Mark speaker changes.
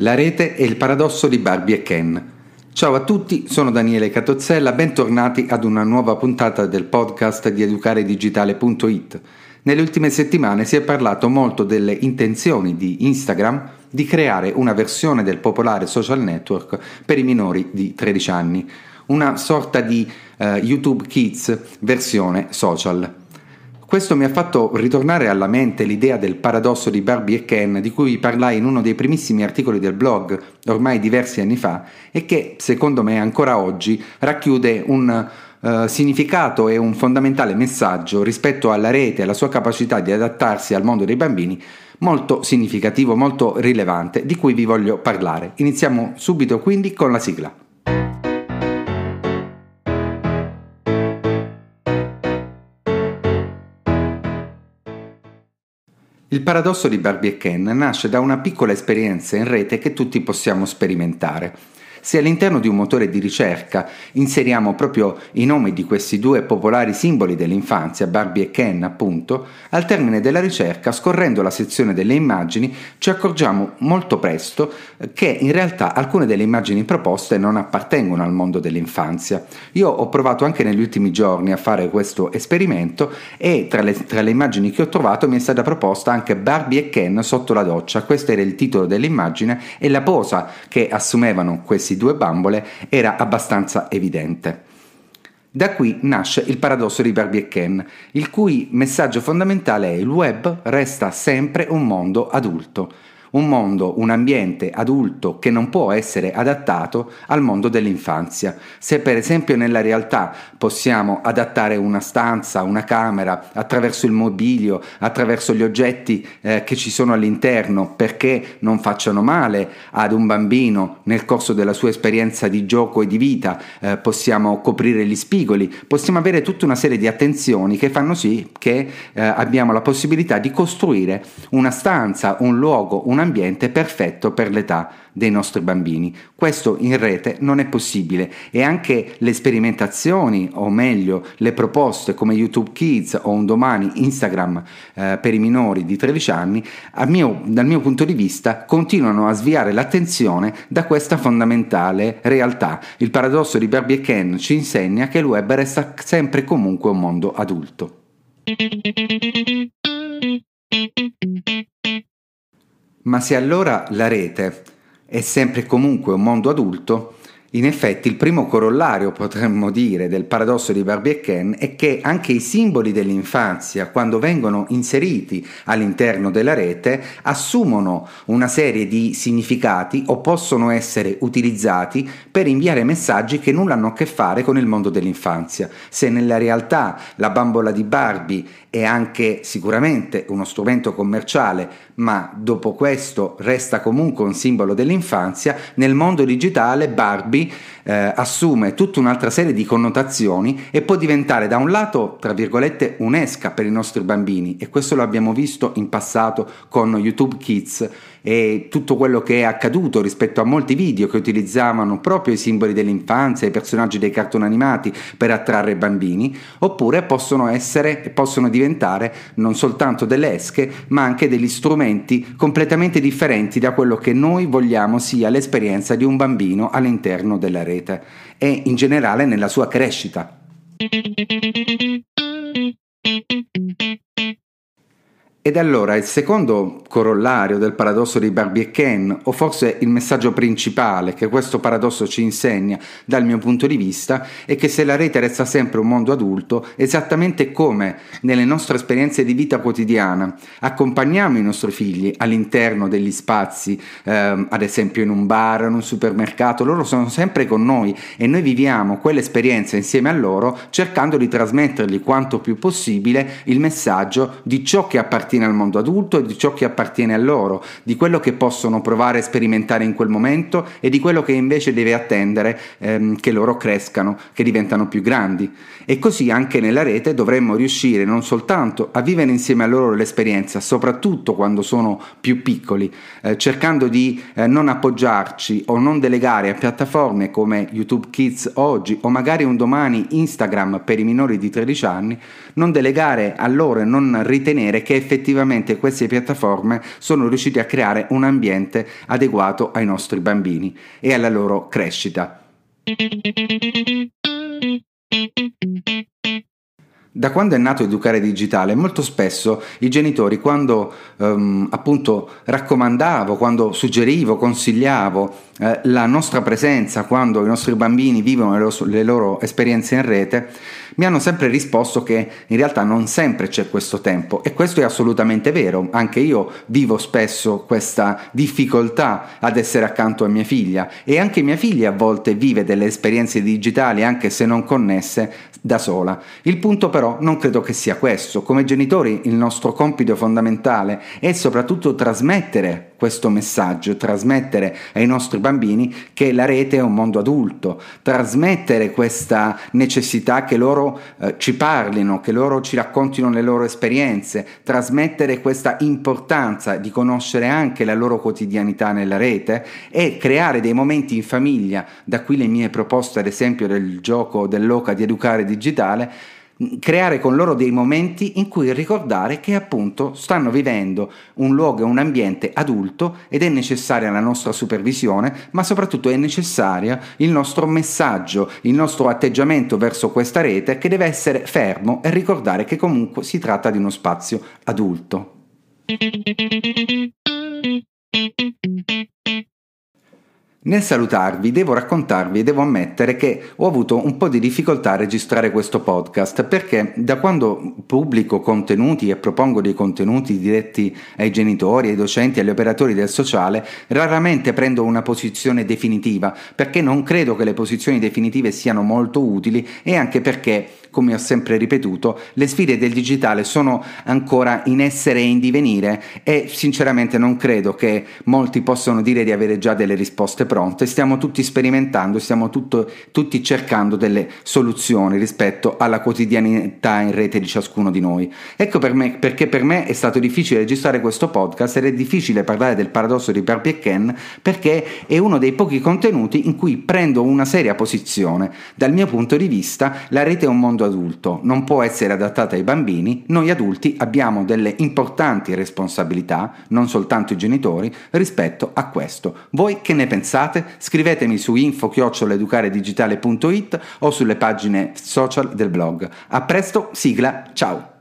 Speaker 1: La rete è il paradosso di Barbie e Ken. Ciao a tutti, sono Daniele Catozzella, bentornati ad una nuova puntata del podcast di educaredigitale.it. Nelle ultime settimane si è parlato molto delle intenzioni di Instagram di creare una versione del popolare social network per i minori di 13 anni, una sorta di uh, YouTube Kids versione social. Questo mi ha fatto ritornare alla mente l'idea del paradosso di Barbie e Ken di cui parlai in uno dei primissimi articoli del blog ormai diversi anni fa e che secondo me ancora oggi racchiude un uh, significato e un fondamentale messaggio rispetto alla rete e alla sua capacità di adattarsi al mondo dei bambini molto significativo, molto rilevante, di cui vi voglio parlare. Iniziamo subito quindi con la sigla. Il paradosso di Barbie e Ken nasce da una piccola esperienza in rete che tutti possiamo sperimentare. Se all'interno di un motore di ricerca inseriamo proprio i nomi di questi due popolari simboli dell'infanzia, Barbie e Ken appunto, al termine della ricerca, scorrendo la sezione delle immagini, ci accorgiamo molto presto che in realtà alcune delle immagini proposte non appartengono al mondo dell'infanzia. Io ho provato anche negli ultimi giorni a fare questo esperimento e tra le, tra le immagini che ho trovato mi è stata proposta anche Barbie e Ken sotto la doccia, questo era il titolo dell'immagine e la posa che assumevano questi questi due bambole era abbastanza evidente. Da qui nasce il paradosso di Barbie e Ken, il cui messaggio fondamentale è il web resta sempre un mondo adulto un mondo, un ambiente adulto che non può essere adattato al mondo dell'infanzia. Se per esempio nella realtà possiamo adattare una stanza, una camera attraverso il mobilio, attraverso gli oggetti eh, che ci sono all'interno perché non facciano male ad un bambino nel corso della sua esperienza di gioco e di vita, eh, possiamo coprire gli spigoli, possiamo avere tutta una serie di attenzioni che fanno sì che eh, abbiamo la possibilità di costruire una stanza, un luogo, una ambiente perfetto per l'età dei nostri bambini. Questo in rete non è possibile e anche le sperimentazioni, o meglio le proposte come YouTube Kids o un domani Instagram eh, per i minori di 13 anni, mio, dal mio punto di vista continuano a sviare l'attenzione da questa fondamentale realtà. Il paradosso di Barbie e Ken ci insegna che il web resta sempre comunque un mondo adulto. Ma se allora la rete è sempre e comunque un mondo adulto, in effetti il primo corollario, potremmo dire, del paradosso di Barbie e Ken è che anche i simboli dell'infanzia, quando vengono inseriti all'interno della rete, assumono una serie di significati o possono essere utilizzati per inviare messaggi che nulla hanno a che fare con il mondo dell'infanzia. Se nella realtà la bambola di Barbie è anche sicuramente uno strumento commerciale, ma dopo questo resta comunque un simbolo dell'infanzia, nel mondo digitale Barbie eh, assume tutta un'altra serie di connotazioni e può diventare da un lato, tra virgolette, un'esca per i nostri bambini e questo lo abbiamo visto in passato con YouTube Kids e tutto quello che è accaduto rispetto a molti video che utilizzavano proprio i simboli dell'infanzia, i personaggi dei cartoni animati per attrarre bambini, oppure possono essere e possono diventare non soltanto delle esche, ma anche degli strumenti completamente differenti da quello che noi vogliamo sia l'esperienza di un bambino all'interno della rete e in generale nella sua crescita. Ed allora il secondo corollario del paradosso di Barbie e Ken, o forse il messaggio principale che questo paradosso ci insegna dal mio punto di vista, è che se la rete resta sempre un mondo adulto, esattamente come nelle nostre esperienze di vita quotidiana accompagniamo i nostri figli all'interno degli spazi, ehm, ad esempio in un bar, in un supermercato, loro sono sempre con noi e noi viviamo quell'esperienza insieme a loro cercando di trasmettergli quanto più possibile il messaggio di ciò che appartiene appartiene al mondo adulto e di ciò che appartiene a loro, di quello che possono provare e sperimentare in quel momento e di quello che invece deve attendere ehm, che loro crescano, che diventano più grandi. E così anche nella rete dovremmo riuscire non soltanto a vivere insieme a loro l'esperienza, soprattutto quando sono più piccoli, eh, cercando di eh, non appoggiarci o non delegare a piattaforme come YouTube Kids oggi o magari un domani Instagram per i minori di 13 anni, non delegare a loro e non ritenere che effettivamente effettivamente queste piattaforme sono riuscite a creare un ambiente adeguato ai nostri bambini e alla loro crescita. Da quando è nato Educare Digitale, molto spesso i genitori, quando ehm, appunto raccomandavo, quando suggerivo, consigliavo eh, la nostra presenza, quando i nostri bambini vivono le loro, le loro esperienze in rete, mi hanno sempre risposto che in realtà non sempre c'è questo tempo e questo è assolutamente vero, anche io vivo spesso questa difficoltà ad essere accanto a mia figlia e anche mia figlia a volte vive delle esperienze digitali anche se non connesse da sola. Il punto però non credo che sia questo, come genitori il nostro compito fondamentale è soprattutto trasmettere questo messaggio, trasmettere ai nostri bambini che la rete è un mondo adulto, trasmettere questa necessità che loro eh, ci parlino, che loro ci raccontino le loro esperienze, trasmettere questa importanza di conoscere anche la loro quotidianità nella rete e creare dei momenti in famiglia, da qui le mie proposte ad esempio del gioco dell'Oca di educare digitale, creare con loro dei momenti in cui ricordare che appunto stanno vivendo un luogo, un ambiente adulto ed è necessaria la nostra supervisione, ma soprattutto è necessaria il nostro messaggio, il nostro atteggiamento verso questa rete che deve essere fermo e ricordare che comunque si tratta di uno spazio adulto. Nel salutarvi devo raccontarvi e devo ammettere che ho avuto un po' di difficoltà a registrare questo podcast perché da quando pubblico contenuti e propongo dei contenuti diretti ai genitori, ai docenti, agli operatori del sociale, raramente prendo una posizione definitiva perché non credo che le posizioni definitive siano molto utili e anche perché come ho sempre ripetuto, le sfide del digitale sono ancora in essere e in divenire e sinceramente non credo che molti possano dire di avere già delle risposte pronte. Stiamo tutti sperimentando, stiamo tutto, tutti cercando delle soluzioni rispetto alla quotidianità in rete di ciascuno di noi. Ecco per me, perché per me è stato difficile registrare questo podcast ed è difficile parlare del paradosso di Barbie e Ken perché è uno dei pochi contenuti in cui prendo una seria posizione. Dal mio punto di vista la rete è un mondo mondo adulto non può essere adattata ai bambini, noi adulti abbiamo delle importanti responsabilità, non soltanto i genitori, rispetto a questo. Voi che ne pensate? Scrivetemi su info-educaredigitale.it o sulle pagine social del blog. A presto, sigla, ciao!